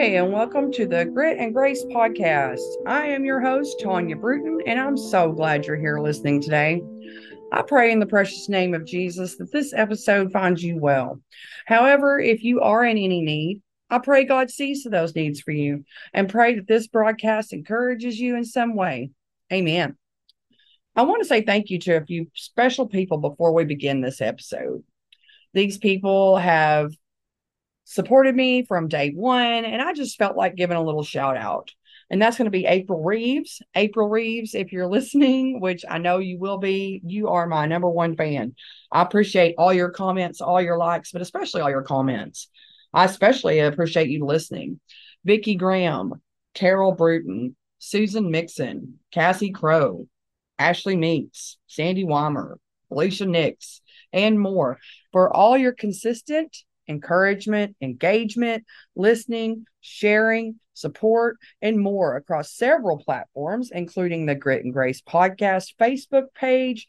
Hey, and welcome to the Grit and Grace podcast. I am your host, Tonya Bruton, and I'm so glad you're here listening today. I pray in the precious name of Jesus that this episode finds you well. However, if you are in any need, I pray God sees to those needs for you and pray that this broadcast encourages you in some way. Amen. I want to say thank you to a few special people before we begin this episode. These people have supported me from day one. And I just felt like giving a little shout out. And that's going to be April Reeves. April Reeves, if you're listening, which I know you will be, you are my number one fan. I appreciate all your comments, all your likes, but especially all your comments. I especially appreciate you listening. Vicki Graham, Carol Bruton, Susan Mixon, Cassie Crow, Ashley Meeks, Sandy Weimer, Alicia Nix, and more for all your consistent encouragement, engagement, listening, sharing, support, and more across several platforms, including the Grit and Grace Podcast Facebook page,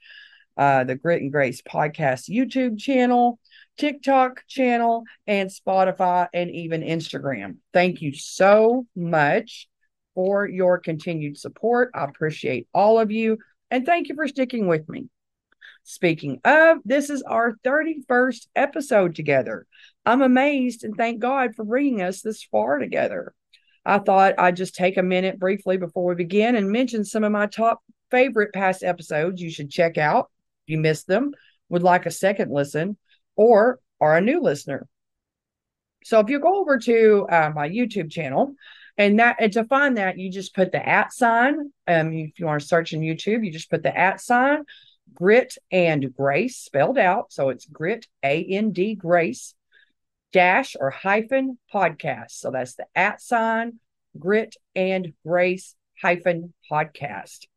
uh, the Grit and Grace Podcast YouTube channel, TikTok channel, and Spotify, and even Instagram. Thank you so much for your continued support. I appreciate all of you, and thank you for sticking with me. Speaking of, this is our 31st episode together. I'm amazed and thank God for bringing us this far together. I thought I'd just take a minute briefly before we begin and mention some of my top favorite past episodes you should check out if you missed them, would like a second listen, or are a new listener. So if you go over to uh, my YouTube channel, and that and to find that you just put the at sign. Um, if you want to search in YouTube, you just put the at sign Grit and Grace spelled out. So it's Grit, A N D Grace, dash or hyphen podcast. So that's the at sign, Grit and Grace hyphen podcast.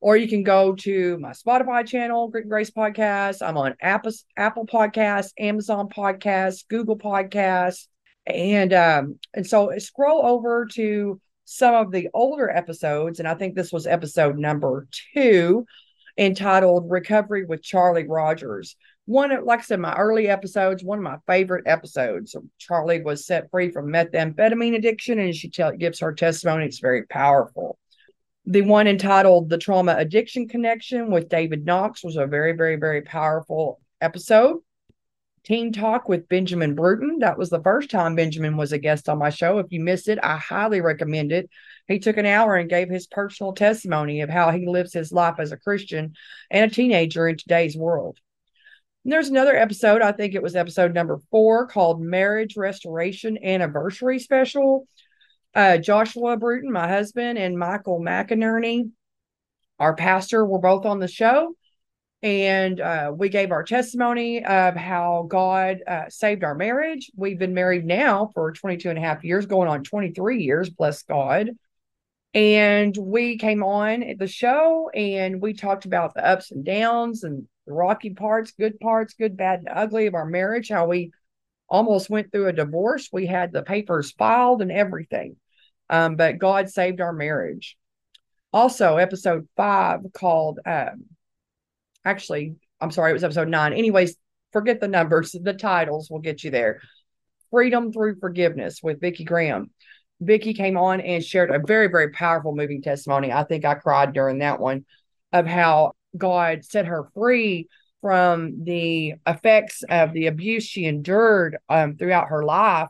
Or you can go to my Spotify channel, Grit and Grace Podcast. I'm on Apple, Apple Podcasts, Amazon Podcasts, Google Podcasts. And um, and so scroll over to some of the older episodes, and I think this was episode number two entitled Recovery with Charlie Rogers. One of, like I said, my early episodes, one of my favorite episodes. Charlie was set free from methamphetamine addiction, and she tell, gives her testimony. It's very powerful. The one entitled The Trauma Addiction Connection with David Knox was a very, very, very powerful episode. Teen Talk with Benjamin Bruton. That was the first time Benjamin was a guest on my show. If you missed it, I highly recommend it. He took an hour and gave his personal testimony of how he lives his life as a Christian and a teenager in today's world. And there's another episode, I think it was episode number four, called Marriage Restoration Anniversary Special. Uh, Joshua Bruton, my husband, and Michael McInerney, our pastor, were both on the show and uh, we gave our testimony of how God uh, saved our marriage. We've been married now for 22 and a half years, going on 23 years, bless God. And we came on the show and we talked about the ups and downs and the rocky parts, good parts, good, bad, and ugly of our marriage, how we almost went through a divorce. We had the papers filed and everything. Um, but God saved our marriage. Also, episode five called um, actually, I'm sorry, it was episode nine. Anyways, forget the numbers, the titles will get you there. Freedom Through Forgiveness with Vicki Graham. Vicki came on and shared a very, very powerful moving testimony. I think I cried during that one of how God set her free from the effects of the abuse she endured um, throughout her life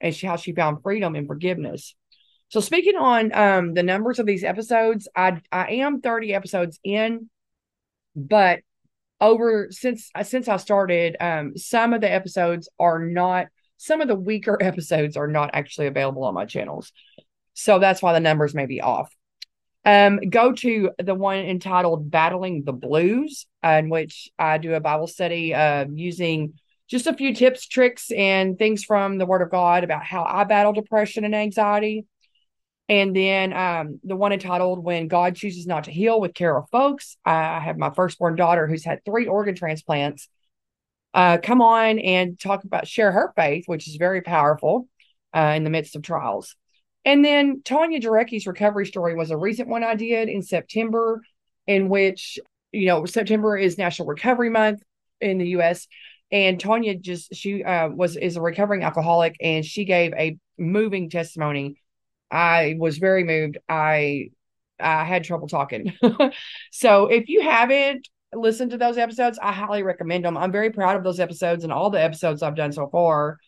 and she, how she found freedom and forgiveness. So speaking on um, the numbers of these episodes, I I am 30 episodes in but over since since I started, um, some of the episodes are not. Some of the weaker episodes are not actually available on my channels, so that's why the numbers may be off. Um, go to the one entitled "Battling the Blues," uh, in which I do a Bible study uh, using just a few tips, tricks, and things from the Word of God about how I battle depression and anxiety. And then um, the one entitled When God Chooses Not to Heal with Carol Folks. I have my firstborn daughter who's had three organ transplants uh, come on and talk about, share her faith, which is very powerful uh, in the midst of trials. And then Tanya Jarecki's recovery story was a recent one I did in September, in which, you know, September is National Recovery Month in the US. And Tanya just, she uh, was, is a recovering alcoholic and she gave a moving testimony. I was very moved. I I had trouble talking. so if you haven't listened to those episodes, I highly recommend them. I'm very proud of those episodes and all the episodes I've done so far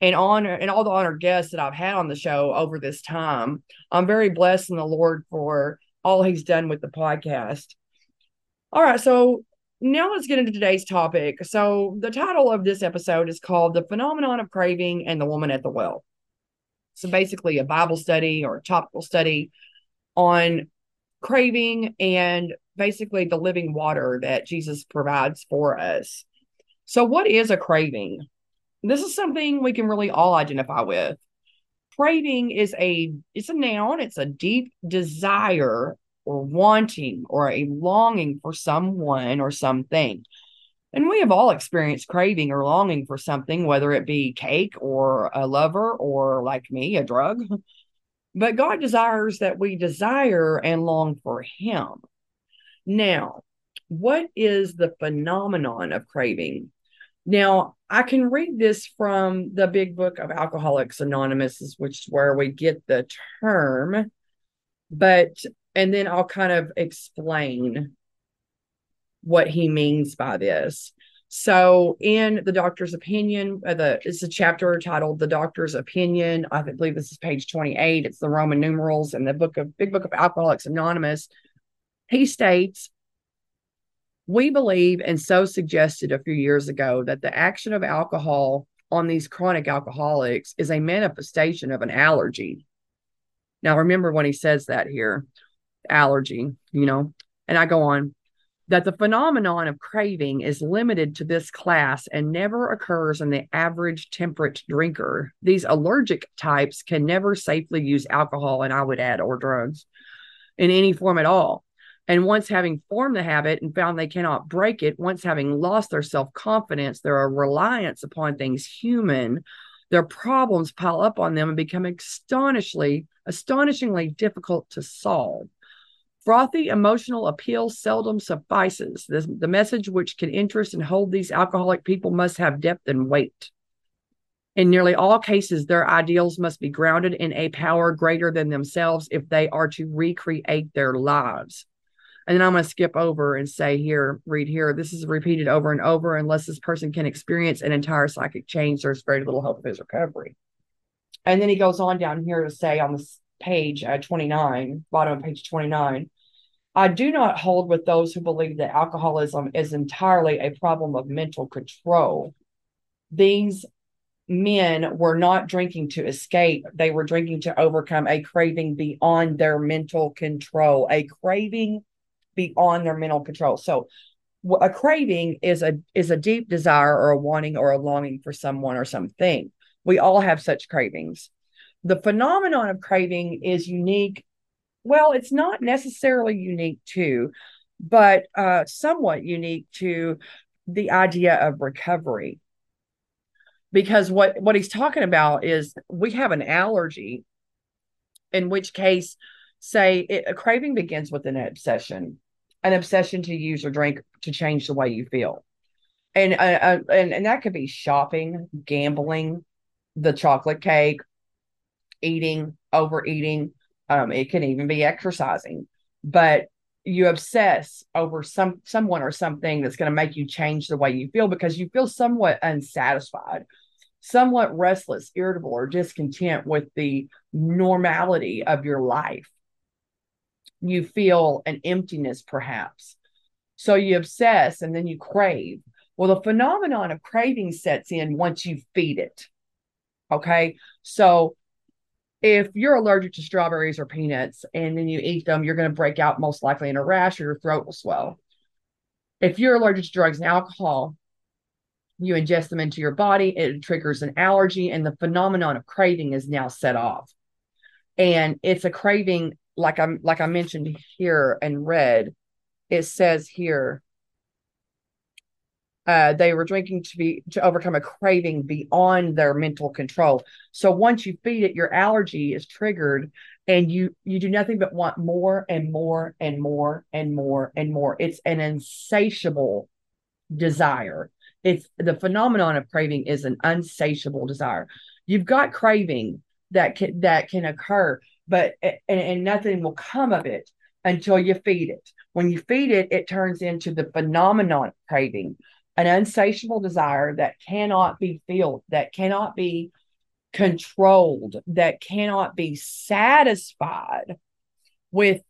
and honor and all the honored guests that I've had on the show over this time. I'm very blessed in the Lord for all he's done with the podcast. All right, so now let's get into today's topic. So the title of this episode is called The Phenomenon of Craving and the Woman at the Well. So basically a Bible study or a topical study on craving and basically the living water that Jesus provides for us. So what is a craving? This is something we can really all identify with. Craving is a it's a noun, it's a deep desire or wanting or a longing for someone or something. And we have all experienced craving or longing for something, whether it be cake or a lover or like me, a drug. But God desires that we desire and long for Him. Now, what is the phenomenon of craving? Now, I can read this from the big book of Alcoholics Anonymous, which is where we get the term, but and then I'll kind of explain what he means by this. So, in the doctor's opinion, uh, the it's a chapter titled "The Doctor's Opinion." I believe this is page twenty-eight. It's the Roman numerals in the book of Big Book of Alcoholics Anonymous. He states we believe, and so suggested a few years ago, that the action of alcohol on these chronic alcoholics is a manifestation of an allergy. Now, remember when he says that here allergy, you know, and I go on that the phenomenon of craving is limited to this class and never occurs in the average temperate drinker. These allergic types can never safely use alcohol, and I would add, or drugs in any form at all. And once having formed the habit and found they cannot break it, once having lost their self confidence, their reliance upon things human, their problems pile up on them and become astonishingly, astonishingly difficult to solve. Frothy emotional appeal seldom suffices. The, the message which can interest and hold these alcoholic people must have depth and weight. In nearly all cases, their ideals must be grounded in a power greater than themselves if they are to recreate their lives. And then I'm going to skip over and say here, read here. This is repeated over and over. Unless this person can experience an entire psychic change, there's very little hope of his recovery. And then he goes on down here to say on this page uh, 29, bottom of page 29, I do not hold with those who believe that alcoholism is entirely a problem of mental control. These men were not drinking to escape, they were drinking to overcome a craving beyond their mental control, a craving beyond their mental control. So a craving is a is a deep desire or a wanting or a longing for someone or something. We all have such cravings. The phenomenon of craving is unique. Well, it's not necessarily unique to, but uh, somewhat unique to the idea of recovery. Because what what he's talking about is we have an allergy, in which case, say it, a craving begins with an obsession an obsession to use or drink to change the way you feel. And, uh, uh, and and that could be shopping, gambling, the chocolate cake, eating, overeating. Um, it can even be exercising. But you obsess over some someone or something that's going to make you change the way you feel because you feel somewhat unsatisfied, somewhat restless, irritable, or discontent with the normality of your life you feel an emptiness perhaps. So you obsess and then you crave. Well, the phenomenon of craving sets in once you feed it. Okay. So if you're allergic to strawberries or peanuts and then you eat them, you're going to break out most likely in a rash or your throat will swell. If you're allergic to drugs and alcohol, you ingest them into your body, it triggers an allergy, and the phenomenon of craving is now set off. And it's a craving like I'm like I mentioned here and read, it says here uh, they were drinking to be to overcome a craving beyond their mental control. So once you feed it, your allergy is triggered, and you you do nothing but want more and more and more and more and more. It's an insatiable desire. It's the phenomenon of craving is an unsatiable desire. You've got craving that can that can occur, but and, and nothing will come of it until you feed it. When you feed it, it turns into the phenomenon craving, an insatiable desire that cannot be filled, that cannot be controlled, that cannot be satisfied with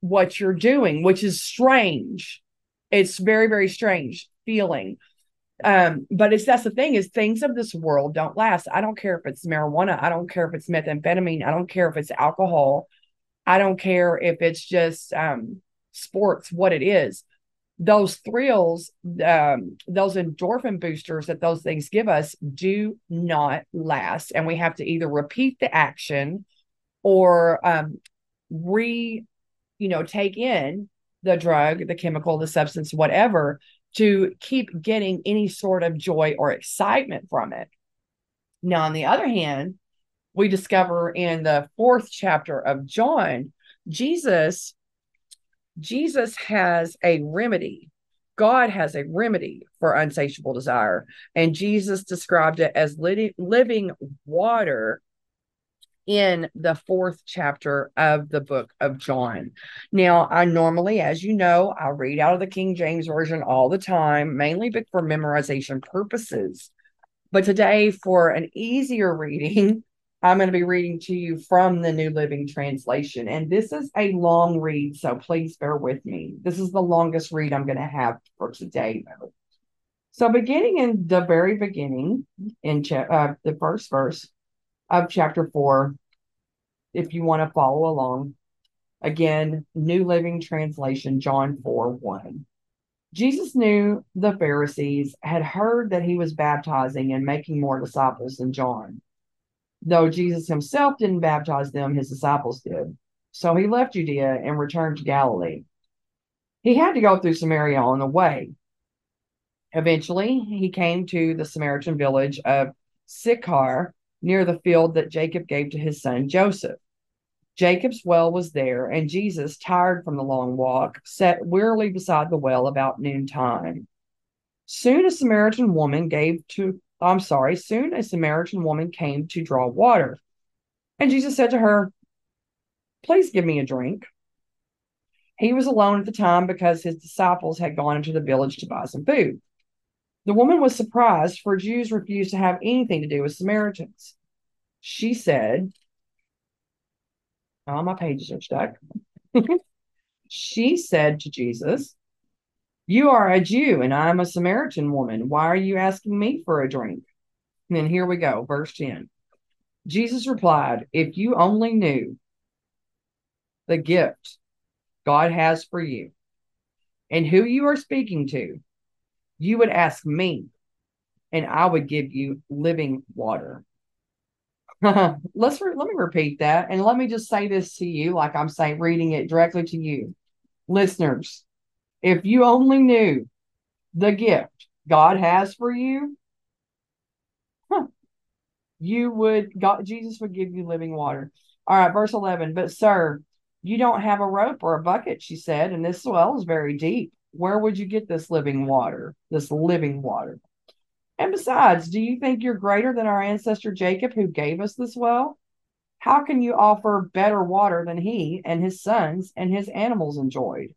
what you're doing, which is strange. It's very, very strange feeling. Um, but it's that's the thing is things of this world don't last. I don't care if it's marijuana, I don't care if it's methamphetamine, I don't care if it's alcohol, I don't care if it's just um sports, what it is. Those thrills, um, those endorphin boosters that those things give us do not last. And we have to either repeat the action or um re, you know, take in the drug, the chemical, the substance, whatever, to keep getting any sort of joy or excitement from it. Now, on the other hand, we discover in the fourth chapter of John, Jesus, Jesus has a remedy. God has a remedy for unsatiable desire. And Jesus described it as living water in the fourth chapter of the book of John. Now, I normally, as you know, I read out of the King James Version all the time, mainly for memorization purposes. But today, for an easier reading, I'm going to be reading to you from the New Living Translation. And this is a long read, so please bear with me. This is the longest read I'm going to have for today, though. So, beginning in the very beginning, in uh, the first verse, of chapter four, if you want to follow along. Again, New Living Translation, John 4 1. Jesus knew the Pharisees had heard that he was baptizing and making more disciples than John. Though Jesus himself didn't baptize them, his disciples did. So he left Judea and returned to Galilee. He had to go through Samaria on the way. Eventually, he came to the Samaritan village of Sychar, near the field that Jacob gave to his son Joseph. Jacob's well was there, and Jesus, tired from the long walk, sat wearily beside the well about noontime. Soon a Samaritan woman gave to, I'm sorry, soon a Samaritan woman came to draw water. And Jesus said to her, Please give me a drink. He was alone at the time because his disciples had gone into the village to buy some food. The woman was surprised, for Jews refused to have anything to do with Samaritans. She said, All my pages are stuck. she said to Jesus, You are a Jew, and I am a Samaritan woman. Why are you asking me for a drink? And then here we go, verse 10. Jesus replied, If you only knew the gift God has for you and who you are speaking to, you would ask me, and I would give you living water. Let's re- let me repeat that, and let me just say this to you, like I'm saying, reading it directly to you, listeners. If you only knew the gift God has for you, you would God Jesus would give you living water. All right, verse 11. But sir, you don't have a rope or a bucket, she said, and this well is very deep where would you get this living water? This living water. And besides, do you think you're greater than our ancestor Jacob who gave us this well? How can you offer better water than he and his sons and his animals enjoyed?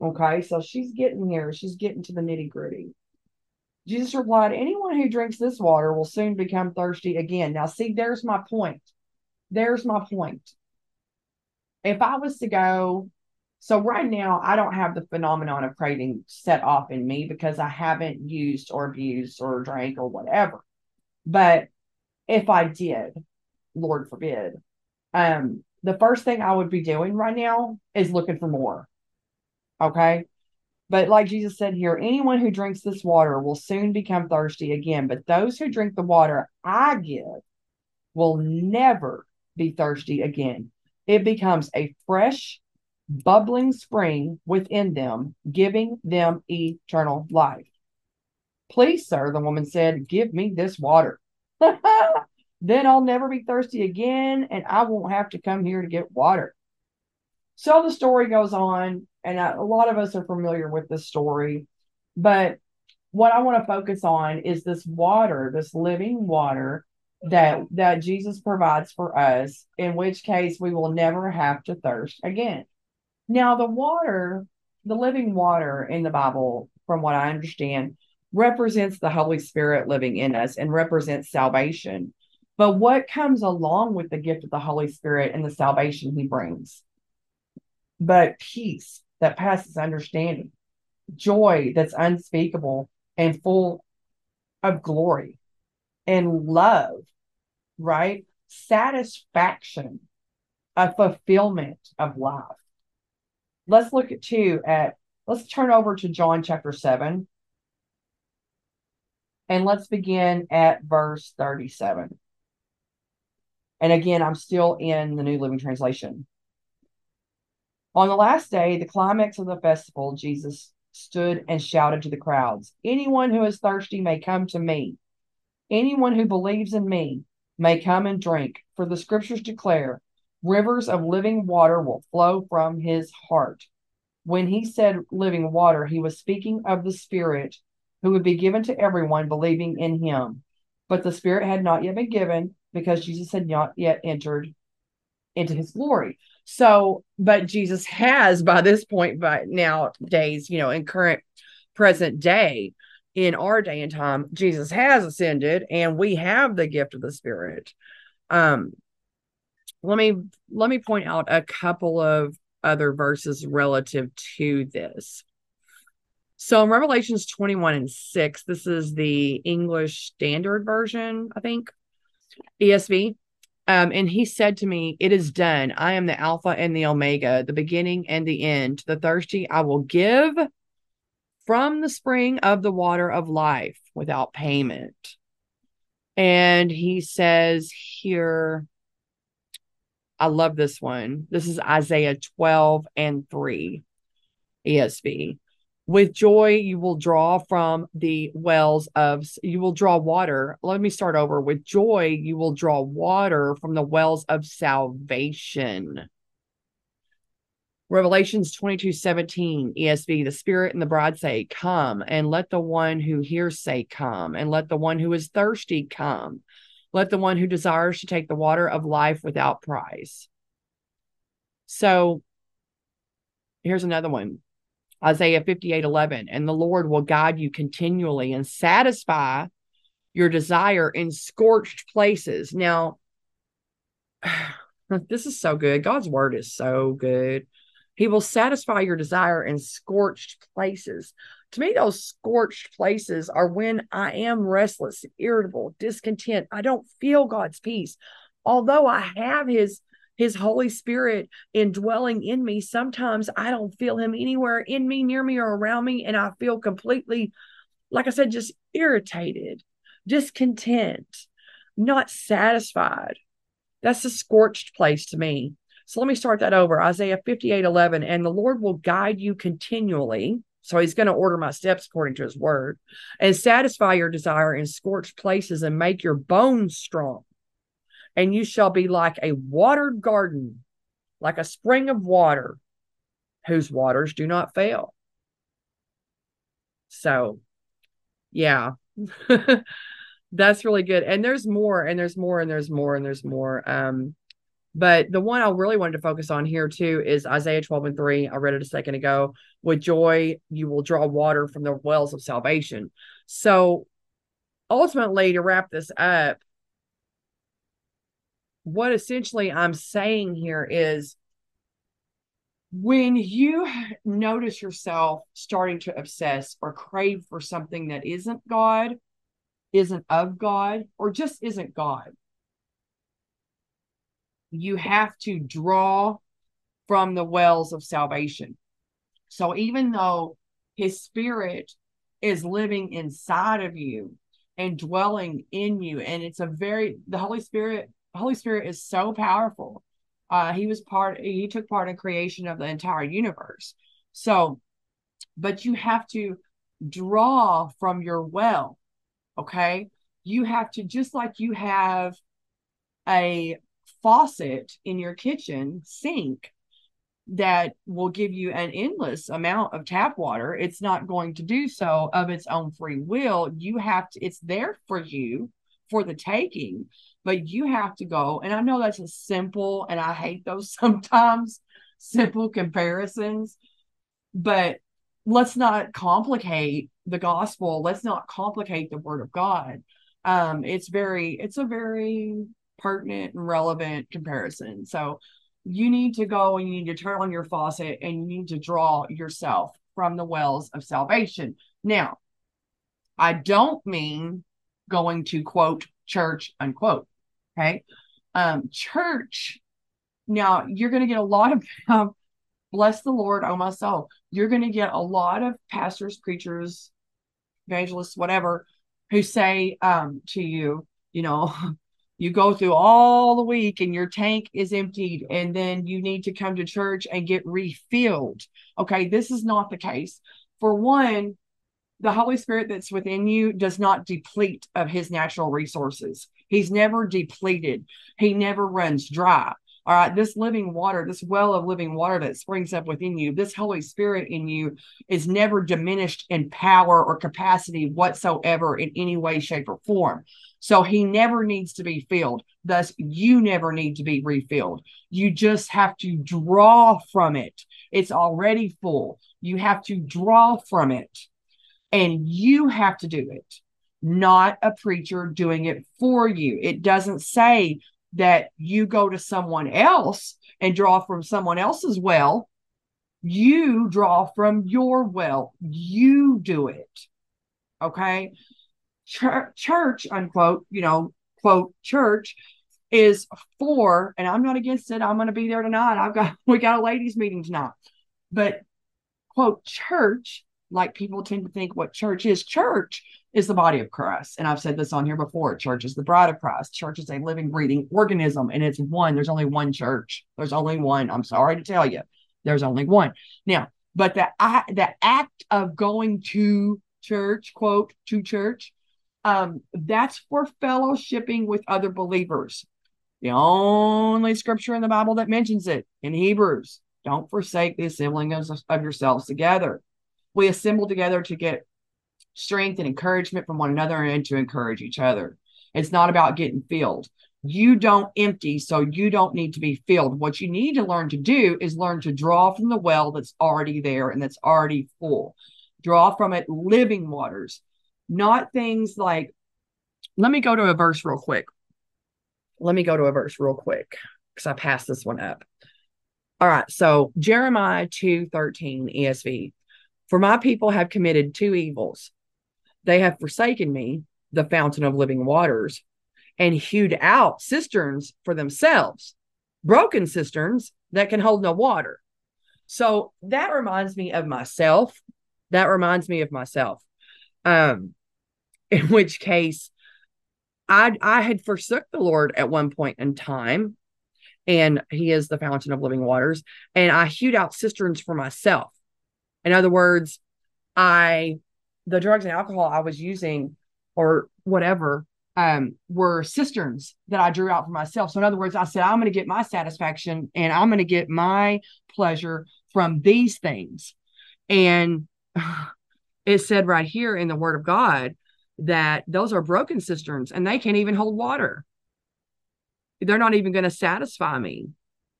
Okay, so she's getting here. She's getting to the nitty gritty. Jesus replied, Anyone who drinks this water will soon become thirsty again. Now, see, there's my point. There's my point. If I was to go so right now, I don't have the phenomenon of craving set off in me because I haven't used or abused or drank or whatever. But if I did, Lord forbid, um, the first thing I would be doing right now is looking for more. Okay. But like Jesus said here, anyone who drinks this water will soon become thirsty again. But those who drink the water I give will never be thirsty again. It becomes a fresh, bubbling spring within them, giving them eternal life. Please, sir, the woman said, give me this water. then I'll never be thirsty again, and I won't have to come here to get water. So the story goes on, and I, a lot of us are familiar with this story. But what I want to focus on is this water, this living water that that Jesus provides for us, in which case we will never have to thirst again. Now, the water, the living water in the Bible, from what I understand, represents the Holy Spirit living in us and represents salvation. But what comes along with the gift of the Holy Spirit and the salvation he brings? But peace that passes understanding, joy that's unspeakable and full of glory, and love, right? Satisfaction, a fulfillment of life. Let's look at two at let's turn over to John chapter 7. And let's begin at verse 37. And again, I'm still in the New Living Translation. On the last day, the climax of the festival, Jesus stood and shouted to the crowds Anyone who is thirsty may come to me. Anyone who believes in me may come and drink, for the scriptures declare rivers of living water will flow from his heart. When he said living water, he was speaking of the Spirit who would be given to everyone believing in him. But the Spirit had not yet been given because Jesus had not yet entered into his glory. So, but Jesus has by this point, by nowadays, you know, in current present day, in our day and time, Jesus has ascended and we have the gift of the Spirit. Um, let me let me point out a couple of other verses relative to this. So in Revelations 21 and 6, this is the English Standard Version, I think, ESV. Um, and he said to me, It is done. I am the Alpha and the Omega, the beginning and the end. To the thirsty, I will give from the spring of the water of life without payment. And he says here, I love this one. This is Isaiah 12 and 3 ESV. With joy, you will draw from the wells of, you will draw water. Let me start over. With joy, you will draw water from the wells of salvation. Revelations 22 17, ESV, the Spirit and the bride say, Come, and let the one who hears say, Come, and let the one who is thirsty come. Let the one who desires to take the water of life without price. So here's another one Isaiah 58 11, and the Lord will guide you continually and satisfy your desire in scorched places. Now, this is so good. God's word is so good. He will satisfy your desire in scorched places. To me, those scorched places are when I am restless, irritable, discontent. I don't feel God's peace. Although I have his his Holy Spirit indwelling in me, sometimes I don't feel him anywhere in me, near me, or around me. And I feel completely, like I said, just irritated, discontent, not satisfied. That's a scorched place to me. So let me start that over. Isaiah 58 11. And the Lord will guide you continually. So he's going to order my steps according to his word and satisfy your desire in scorched places and make your bones strong. And you shall be like a watered garden, like a spring of water whose waters do not fail. So, yeah. That's really good. And there's more, and there's more, and there's more, and there's more. Um, but the one I really wanted to focus on here too is Isaiah 12 and 3. I read it a second ago. With joy, you will draw water from the wells of salvation. So ultimately, to wrap this up, what essentially I'm saying here is when you notice yourself starting to obsess or crave for something that isn't God, isn't of God, or just isn't God, you have to draw from the wells of salvation. So even though his spirit is living inside of you and dwelling in you, and it's a very, the Holy Spirit, Holy Spirit is so powerful. Uh, he was part, he took part in creation of the entire universe. So, but you have to draw from your well. Okay. You have to, just like you have a faucet in your kitchen sink that will give you an endless amount of tap water it's not going to do so of its own free will you have to it's there for you for the taking, but you have to go. And I know that's a simple, and I hate those sometimes simple comparisons, but let's not complicate the gospel. Let's not complicate the word of God. Um, it's very, it's a very pertinent and relevant comparison. So you need to go and you need to turn on your faucet and you need to draw yourself from the wells of salvation. Now, I don't mean going to quote church unquote. Okay. Um, church. Now you're going to get a lot of um, bless the Lord, oh my soul. You're going to get a lot of pastors, preachers, evangelists, whatever, who say um, to you, you know, you go through all the week and your tank is emptied, and then you need to come to church and get refilled. Okay, this is not the case. For one, the Holy Spirit that's within you does not deplete of his natural resources. He's never depleted, he never runs dry. All right, this living water, this well of living water that springs up within you, this Holy Spirit in you is never diminished in power or capacity whatsoever in any way, shape, or form. So he never needs to be filled. Thus, you never need to be refilled. You just have to draw from it. It's already full. You have to draw from it. And you have to do it, not a preacher doing it for you. It doesn't say that you go to someone else and draw from someone else's well. You draw from your well. You do it. Okay. Church, church, unquote, you know, quote, church is for, and I'm not against it. I'm going to be there tonight. I've got, we got a ladies' meeting tonight. But, quote, church, like people tend to think what church is, church is the body of Christ. And I've said this on here before church is the bride of Christ. Church is a living, breathing organism, and it's one. There's only one church. There's only one. I'm sorry to tell you, there's only one. Now, but the, the act of going to church, quote, to church, um, that's for fellowshipping with other believers. The only scripture in the Bible that mentions it in Hebrews. Don't forsake the assembling of, of yourselves together. We assemble together to get strength and encouragement from one another and to encourage each other. It's not about getting filled. You don't empty, so you don't need to be filled. What you need to learn to do is learn to draw from the well that's already there and that's already full. Draw from it living waters, not things like, let me go to a verse real quick. Let me go to a verse real quick because I passed this one up. All right. So Jeremiah 2 13 ESV. For my people have committed two evils. They have forsaken me, the fountain of living waters, and hewed out cisterns for themselves, broken cisterns that can hold no water. So that reminds me of myself. That reminds me of myself. Um, in which case, I I had forsook the Lord at one point in time, and He is the fountain of living waters, and I hewed out cisterns for myself. In other words, I the drugs and alcohol I was using or whatever um, were cisterns that I drew out for myself. So in other words, I said, I'm going to get my satisfaction and I'm going to get my pleasure from these things. And it said right here in the word of God that those are broken cisterns and they can't even hold water. They're not even going to satisfy me.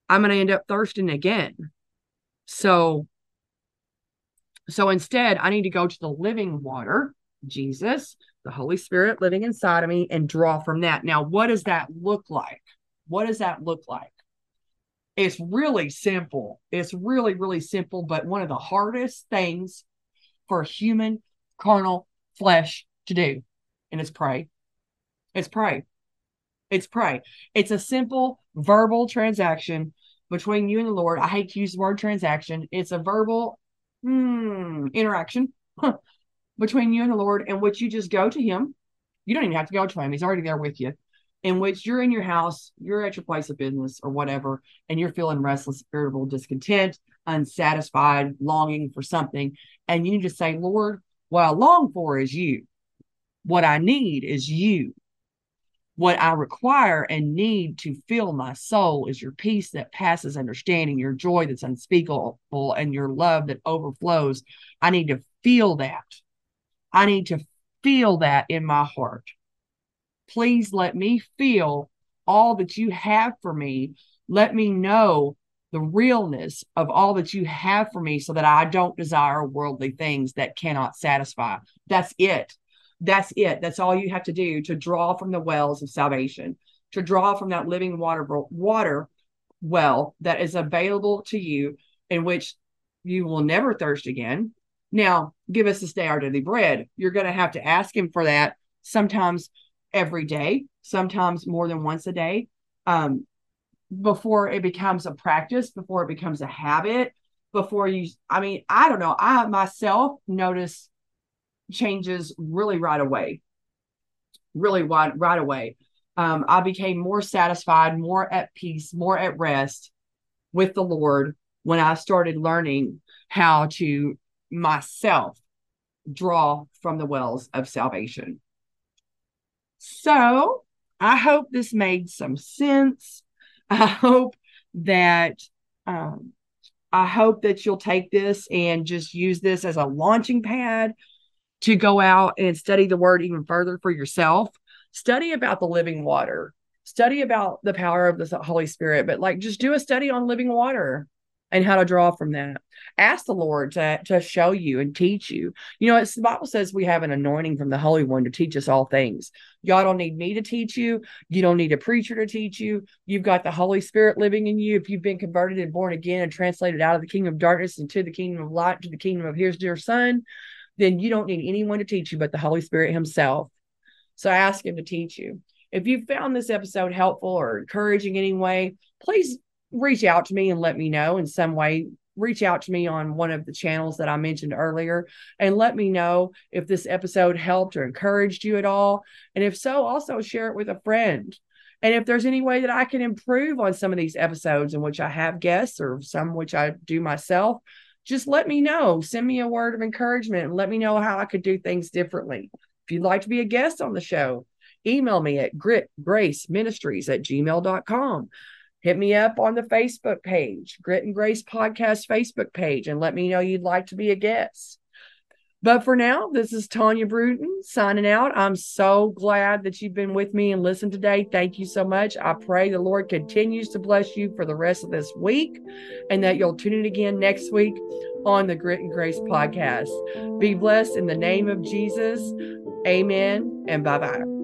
I'm going to end up thirsting again. So so instead, I need to go to the living water, Jesus, the Holy Spirit living inside of me, and draw from that. Now, what does that look like? What does that look like? It's really simple. It's really, really simple, but one of the hardest things for human carnal flesh to do. And it's pray. It's pray. It's pray. It's a simple verbal transaction between you and the Lord. I hate to use the word transaction. It's a verbal hmm, interaction between you and the Lord, in which you just go to Him. You don't even have to go to Him, He's already there with you. In which you're in your house, you're at your place of business or whatever, and you're feeling restless, irritable, discontent, unsatisfied, longing for something. And you to say, Lord, what I long for is you. What I need is you. What I require and need to fill my soul is your peace that passes understanding, your joy that's unspeakable, and your love that overflows. I need to feel that. I need to feel that in my heart. Please let me feel all that you have for me. Let me know the realness of all that you have for me so that I don't desire worldly things that cannot satisfy. That's it. That's it. That's all you have to do to draw from the wells of salvation, to draw from that living water water well that is available to you in which you will never thirst again. Now, give us this day our daily bread. You're going to have to ask him for that sometimes every day, sometimes more than once a day. Um, before it becomes a practice, before it becomes a habit, before you, I mean, I don't know. I myself notice changes really right away, really right, right away. Um, I became more satisfied, more at peace, more at rest with the Lord when I started learning how to myself draw from the wells of salvation. So I hope this made some sense. I hope that um, I hope that you'll take this and just use this as a launching pad to go out and study the word even further for yourself. Study about the living water. Study about the power of the Holy Spirit, but like just do a study on living water and how to draw from that. Ask the Lord to, to show you and teach you. You know, it's the Bible says we have an anointing from the Holy One to teach us all things. Y'all don't need me to teach you. You don't need a preacher to teach you. You've got the Holy Spirit living in you. If you've been converted and born again and translated out of the kingdom of darkness into the kingdom of light, to the kingdom of His dear Son, then you don't need anyone to teach you but the Holy Spirit Himself. So ask Him to teach you. If you found this episode helpful or encouraging anyway, please reach out to me and let me know in some way reach out to me on one of the channels that I mentioned earlier and let me know if this episode helped or encouraged you at all. And if so, also share it with a friend. And if there's any way that I can improve on some of these episodes in which I have guests or some which I do myself, just let me know. Send me a word of encouragement and let me know how I could do things differently. If you'd like to be a guest on the show, email me at gritgraceministries at gmail.com hit me up on the Facebook page, Grit and Grace Podcast Facebook page, and let me know you'd like to be a guest. But for now, this is Tonya Bruton signing out. I'm so glad that you've been with me and listened today. Thank you so much. I pray the Lord continues to bless you for the rest of this week and that you'll tune in again next week on the Grit and Grace podcast. Be blessed in the name of Jesus. Amen and bye bye.